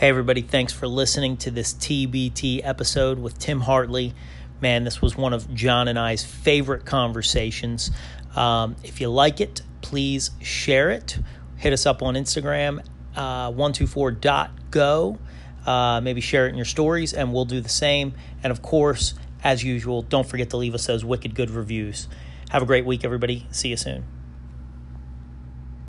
Hey, everybody, thanks for listening to this TBT episode with Tim Hartley. Man, this was one of John and I's favorite conversations. Um, if you like it, please share it. Hit us up on Instagram, uh, 124.go. Uh, maybe share it in your stories, and we'll do the same. And of course, as usual, don't forget to leave us those wicked good reviews. Have a great week, everybody. See you soon.